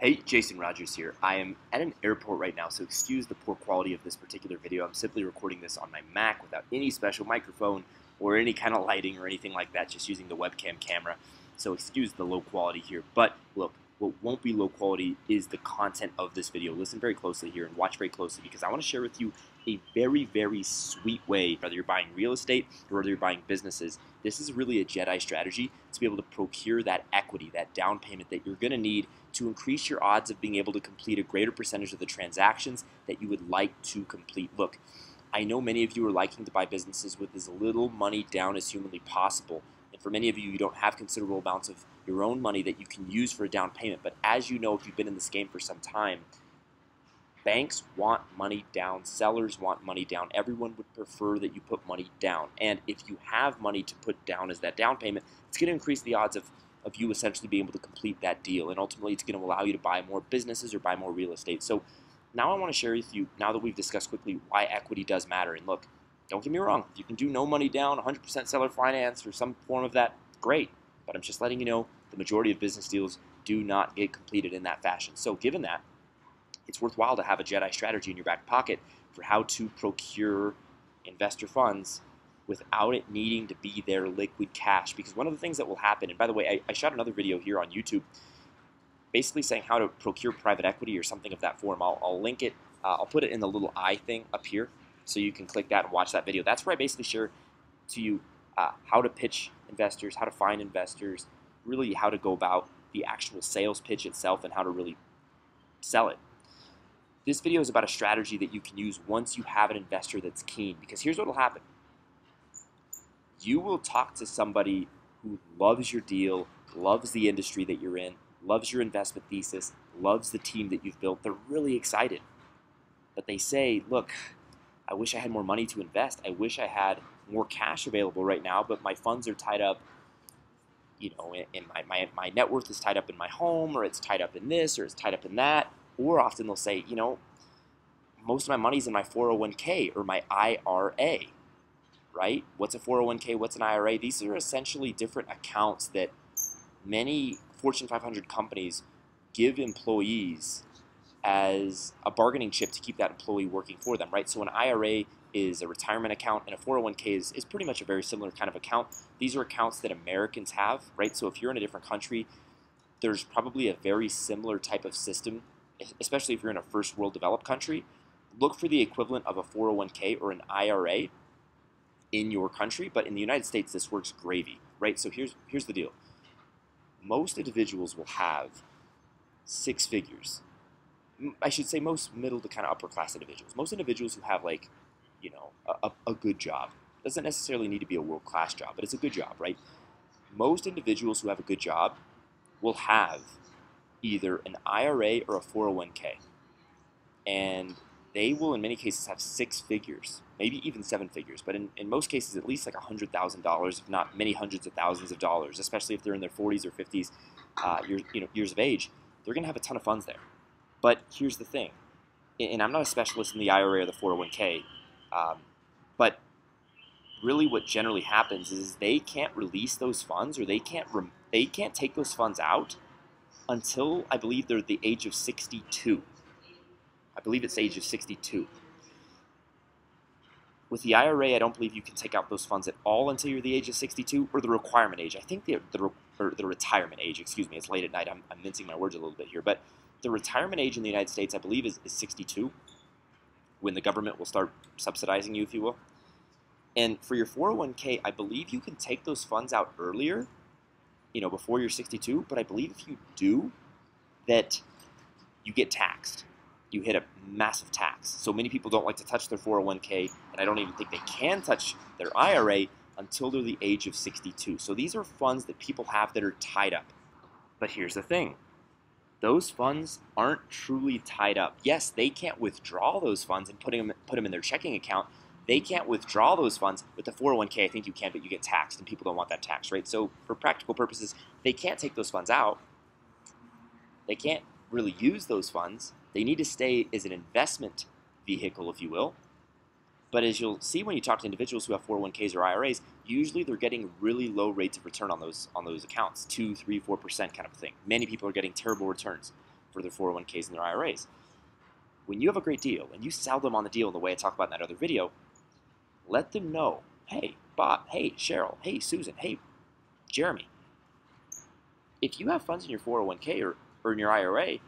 Hey, Jason Rogers here. I am at an airport right now, so excuse the poor quality of this particular video. I'm simply recording this on my Mac without any special microphone or any kind of lighting or anything like that, just using the webcam camera. So excuse the low quality here. But look, what won't be low quality is the content of this video. Listen very closely here and watch very closely because I want to share with you a very, very sweet way, whether you're buying real estate or whether you're buying businesses, this is really a Jedi strategy to be able to procure that equity, that down payment that you're going to need to increase your odds of being able to complete a greater percentage of the transactions that you would like to complete. Look, I know many of you are liking to buy businesses with as little money down as humanly possible. And for many of you, you don't have considerable amounts of your own money that you can use for a down payment. But as you know, if you've been in this game for some time, banks want money down, sellers want money down. Everyone would prefer that you put money down. And if you have money to put down as that down payment, it's going to increase the odds of, of you essentially being able to complete that deal. And ultimately, it's going to allow you to buy more businesses or buy more real estate. So now I want to share with you, now that we've discussed quickly why equity does matter. And look, don't get me wrong, if you can do no money down, 100% seller finance, or some form of that, great. But I'm just letting you know the majority of business deals do not get completed in that fashion. So, given that, it's worthwhile to have a Jedi strategy in your back pocket for how to procure investor funds without it needing to be their liquid cash. Because one of the things that will happen, and by the way, I, I shot another video here on YouTube basically saying how to procure private equity or something of that form. I'll, I'll link it, uh, I'll put it in the little eye thing up here so you can click that and watch that video. That's where I basically share to you uh, how to pitch investors, how to find investors, really how to go about the actual sales pitch itself and how to really sell it. This video is about a strategy that you can use once you have an investor that's keen because here's what will happen. You will talk to somebody who loves your deal, loves the industry that you're in, loves your investment thesis, loves the team that you've built. They're really excited. But they say, look, I wish I had more money to invest. I wish I had more cash available right now, but my funds are tied up, you know, in my, my, my net worth is tied up in my home, or it's tied up in this, or it's tied up in that. Or often they'll say, you know, most of my money's in my 401k or my IRA, right? What's a 401k? What's an IRA? These are essentially different accounts that many Fortune 500 companies give employees as a bargaining chip to keep that employee working for them, right? So an IRA is a retirement account and a 401k is, is pretty much a very similar kind of account. These are accounts that Americans have, right? So if you're in a different country, there's probably a very similar type of system, especially if you're in a first world developed country. Look for the equivalent of a 401k or an IRA in your country, but in the United States, this works gravy, right? So here's, here's the deal. Most individuals will have six figures I should say most middle to kind of upper class individuals. Most individuals who have like, you know, a, a good job doesn't necessarily need to be a world class job, but it's a good job, right? Most individuals who have a good job will have either an IRA or a 401k, and they will in many cases have six figures, maybe even seven figures, but in, in most cases at least like $100,000, if not many hundreds of thousands of dollars, especially if they're in their 40s or 50s uh, years, you know, years of age, they're going to have a ton of funds there. But here's the thing, and I'm not a specialist in the IRA or the 401k, um, but really what generally happens is they can't release those funds or they can't they can't take those funds out until I believe they're the age of 62. I believe it's age of 62. With the IRA, I don't believe you can take out those funds at all until you're the age of 62 or the requirement age. I think the, the, the retirement age, excuse me, it's late at night. I'm, I'm mincing my words a little bit here. But the retirement age in the United States, I believe, is, is 62, when the government will start subsidizing you, if you will. And for your 401k, I believe you can take those funds out earlier, you know, before you're 62. But I believe if you do, that you get taxed. You hit a massive tax. So many people don't like to touch their 401k, and I don't even think they can touch their IRA until they're the age of 62. So these are funds that people have that are tied up. But here's the thing those funds aren't truly tied up. Yes, they can't withdraw those funds and put them, put them in their checking account. They can't withdraw those funds. With the 401k, I think you can, but you get taxed, and people don't want that tax, right? So, for practical purposes, they can't take those funds out. They can't really use those funds. They need to stay as an investment vehicle, if you will. But as you'll see when you talk to individuals who have 401ks or IRAs, usually they're getting really low rates of return on those on those accounts, two, three, four percent kind of thing. Many people are getting terrible returns. for their 401ks and their IRAs. When you have a great deal and you sell them on the deal in the way I talk about in that other video, let them know, hey, Bob, hey, Cheryl, hey, Susan, hey, Jeremy, if you have funds in your 401k or, or in your IRA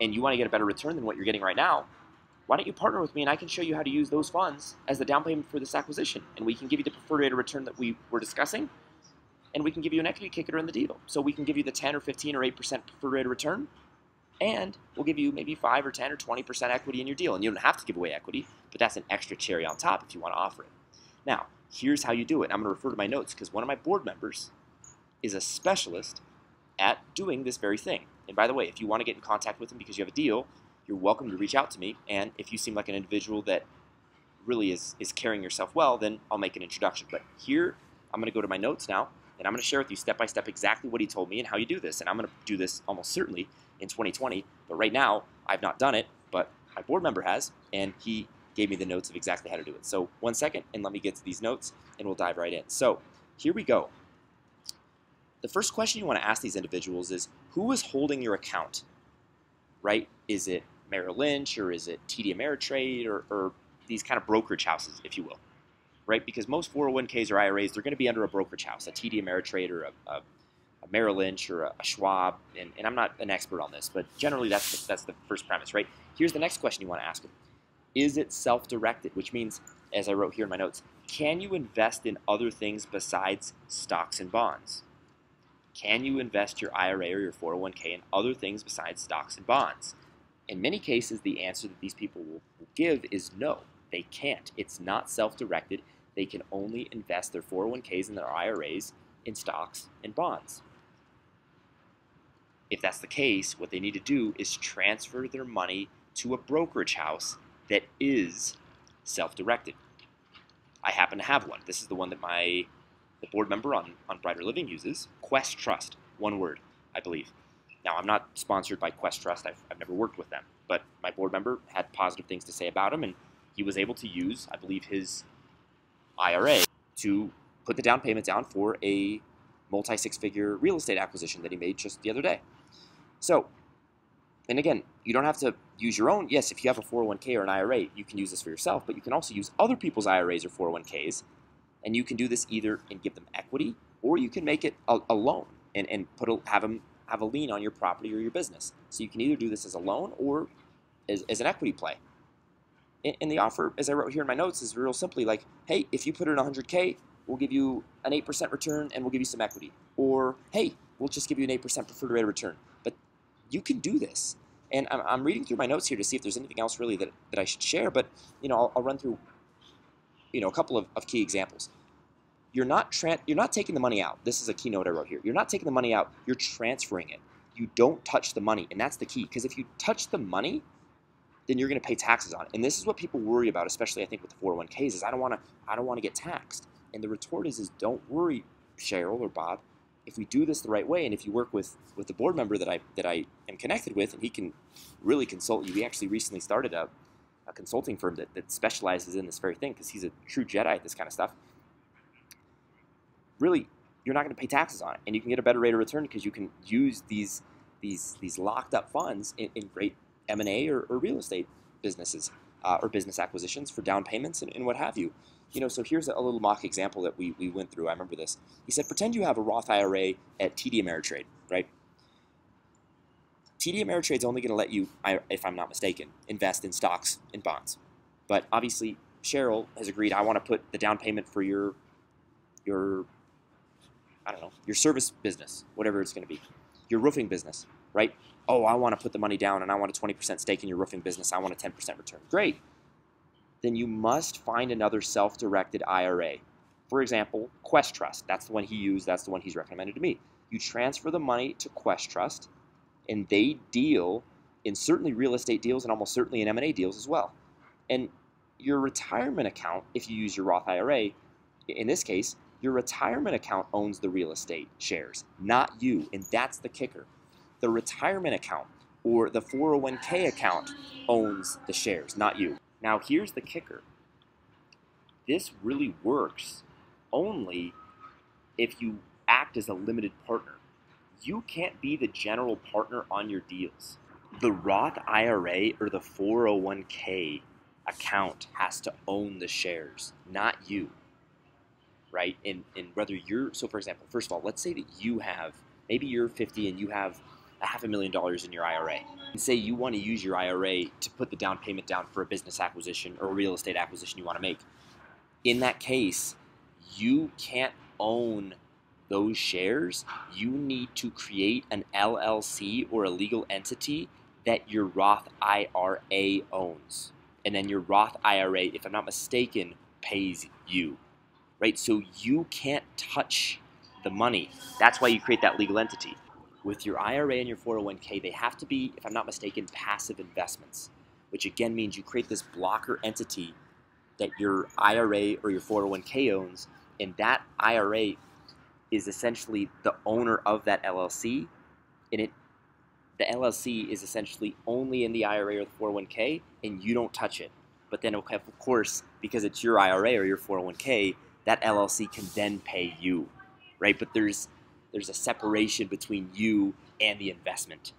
and you want to get a better return than what you're getting right now, why don't you partner with me and I can show you how to use those funds as the down payment for this acquisition and we can give you the preferred rate of return that we were discussing and we can give you an equity kicker in the deal. So we can give you the 10 or 15 or 8% preferred rate of return and we'll give you maybe 5 or 10 or 20% equity in your deal. And you don't have to give away equity, but that's an extra cherry on top if you want to offer it. Now, here's how you do it. I'm going to refer to my notes because one of my board members is a specialist at doing this very thing. And by the way, if you want to get in contact with him because you have a deal, you're welcome to reach out to me. And if you seem like an individual that really is, is carrying yourself well, then I'll make an introduction. But here, I'm going to go to my notes now, and I'm going to share with you step by step exactly what he told me and how you do this. And I'm going to do this almost certainly in 2020. But right now, I've not done it, but my board member has, and he gave me the notes of exactly how to do it. So one second, and let me get to these notes, and we'll dive right in. So here we go. The first question you want to ask these individuals is, who is holding your account? Right? Is it Merrill Lynch or is it TD Ameritrade or, or these kind of brokerage houses, if you will? Right? Because most 401ks or IRAs, they're going to be under a brokerage house, a TD Ameritrade or a, a, a Merrill Lynch or a, a Schwab. And, and, I'm not an expert on this, but generally that's the, that's the first premise, right? Here's the next question you want to ask them is it self-directed? Which means, as I wrote here in my notes, can you invest in other things besides stocks and bonds? Can you invest your IRA or your 401k in other things besides stocks and bonds? In many cases, the answer that these people will, give is no, they can't. It's not self-directed. They can only invest their 401ks and their IRAs in stocks and bonds. If that's the case, what they need to do is transfer their money to a brokerage house that is self-directed. I happen to have one. This is the one that my the board member on, on Brighter Living uses, Quest Trust, one word, I believe. Now, I'm not sponsored by Quest Trust. I've, I've never worked with them. But my board member had positive things to say about him, and he was able to use, I believe, his IRA to put the down payment down for a multi six figure real estate acquisition that he made just the other day. So and again, you don't have to use your own. Yes, if you have a 401k or an IRA, you can use this for yourself, but you can also use other people's IRAs or 401ks, and you can do this either and give them equity, or you can make it a, a loan and, and put a, have them have a lien on your property or your business. So you can either do this as a loan or as, as an equity play. And, the offer, as I wrote here in my notes, is real simply like, hey, if you put in 100k, we'll give you an 8% return and we'll give you some equity. Or, hey, we'll just give you an 8% preferred rate of return But you can do this. And I'm, I'm, reading through my notes here to see if there's anything else really that, that I should share, but you know, I'll, I'll run through you know, a couple of, of key examples. You're not, you're not taking the money out. This is a keynote I wrote here. You're not taking the money out, you're transferring it. You don't touch the money, and that's the key, because if you touch the money, then you're going to pay taxes on it. And this is what people worry about, especially I think with the 401ks, is I don't want to I don't want to get taxed. And the retort is, is don't worry, Cheryl or Bob if we do this the right way, and if you work with with the board member that I that I am connected with, and he can really consult you. We actually recently started a, a consulting firm that, that specializes in this very thing because he's a true Jedi at this kind of stuff. Really, you're not going to pay taxes on it, and you can get a better rate of return because you can use these these these locked up funds in, in great M and A or, or, real estate businesses uh, or business acquisitions for down payments and, and what have you. You know, so here's a little mock example that we, we went through. I remember this. He said, pretend you have a Roth IRA at TD Ameritrade, right? TD Ameritrade's only going to let you, if I'm not mistaken, invest in stocks and bonds. But obviously, Cheryl has agreed. I want to put the down payment for your, your, I don't know, your service business, whatever it's going to be, your roofing business, right? Oh, I want to put the money down and I want a 20% stake in your roofing business. I want a 10% return. Great then you must find another self-directed IRA. For example, Quest Trust. That's the one he used. That's the one he's recommended to me. You transfer the money to Quest Trust, and they deal in certainly real estate deals and almost certainly in M&A deals as well. And your retirement account, if you use your Roth IRA, in this case, your retirement account owns the real estate shares, not you. And that's the kicker. The retirement account or the 401k account owns the shares, not you. Now, here's the kicker this really works only if you act as a limited partner. You can't be the general partner on your deals. the Roth IRA or the 401k account has to own the shares, not you. Right? And, and whether you're, so for example, first of all, let's say that you have, maybe you're 50 and you have a half a million dollars in your IRA. And say you want to use your IRA to put the down payment down for a business acquisition or a real estate acquisition you want to make. In that case, you can't own those shares. You need to create an LLC or a legal entity that your Roth IRA owns. And then your Roth IRA, if I'm not mistaken, pays you. Right? So you can't touch the money. That's why you create that legal entity. With your IRA and your 401k, they have to be, if I'm not mistaken, passive investments, which again means you create this blocker entity that your IRA or your 401k owns, and that IRA is essentially the owner of that LLC, and it the LLC is essentially only in the IRA or the 401k, and you don't touch it. But then, of course, because it's your IRA or your 401k, that LLC can then pay you, right? But there's there's a separation between you and the investment.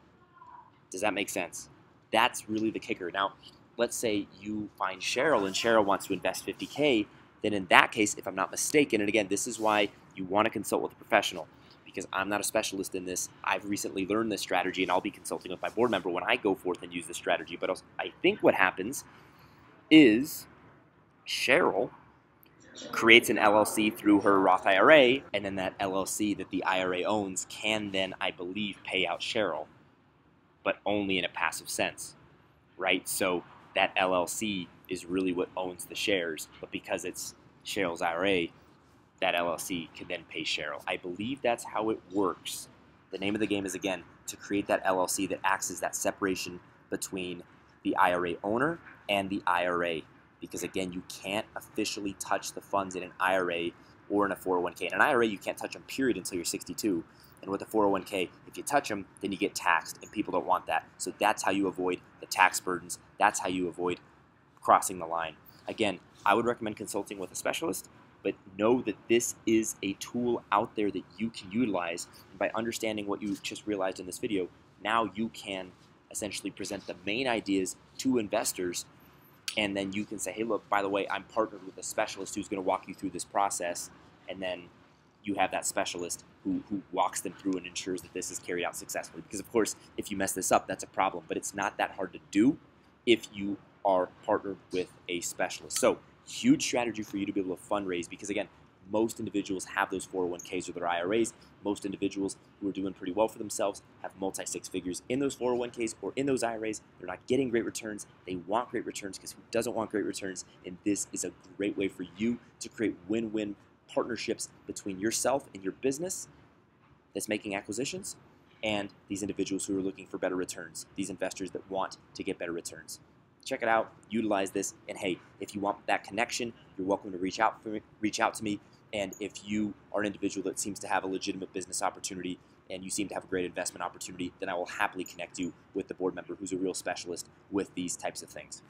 Does that make sense? That's really the kicker. Now, let's say you find Cheryl and Cheryl wants to invest 50K, then in that case, if I'm not mistaken, and again, this is why you want to consult with a professional because I'm not a specialist in this. I've recently learned this strategy and I'll be consulting with my board member when I go forth and use this strategy. But I think what happens is Cheryl creates an LLC through her Roth IRA, and then that LLC that the IRA owns can then, I believe, pay out Cheryl, but only in a passive sense, right? So that LLC is really what owns the shares, but because it's Cheryl's IRA, that LLC can then pay Cheryl. I believe that's how it works. The name of the game is again to create that LLC that acts as that separation between the IRA owner and the IRA because again, you can't officially touch the funds in an IRA or in a 401k. In an IRA, you can't touch them, period, until you're 62. And with a 401k, if you touch them, then you get taxed, and people don't want that. So that's how you avoid the tax burdens. That's how you avoid crossing the line. Again, I would recommend consulting with a specialist, but know that this is a tool out there that you can utilize. And by understanding what you just realized in this video, now you can essentially present the main ideas to investors and then you can say, hey, look, by the way, I'm partnered with a specialist who's going to walk you through this process, and then you have that specialist who, who walks them through and ensures that this is carried out successfully. Because, of course, if you mess this up, that's a problem, but it's not that hard to do if you are partnered with a specialist. So, huge strategy for you to be able to fundraise because, again, most individuals have those 401ks or their IRAs. Most individuals who are doing pretty well for themselves have multi six figures in those 401ks or in those IRAs. They're not getting great returns. They want great returns because who doesn't want great returns? And this is a great way for you to create win win partnerships between yourself and your business that's making acquisitions and these individuals who are looking for better returns, these investors that want to get better returns. Check it out, utilize this, and hey, if you want that connection, you're welcome to reach out me, reach out to me. And if you are an individual that seems to have a legitimate business opportunity and you seem to have a great investment opportunity, then I will happily connect you with the board member who's a real specialist with these types of things.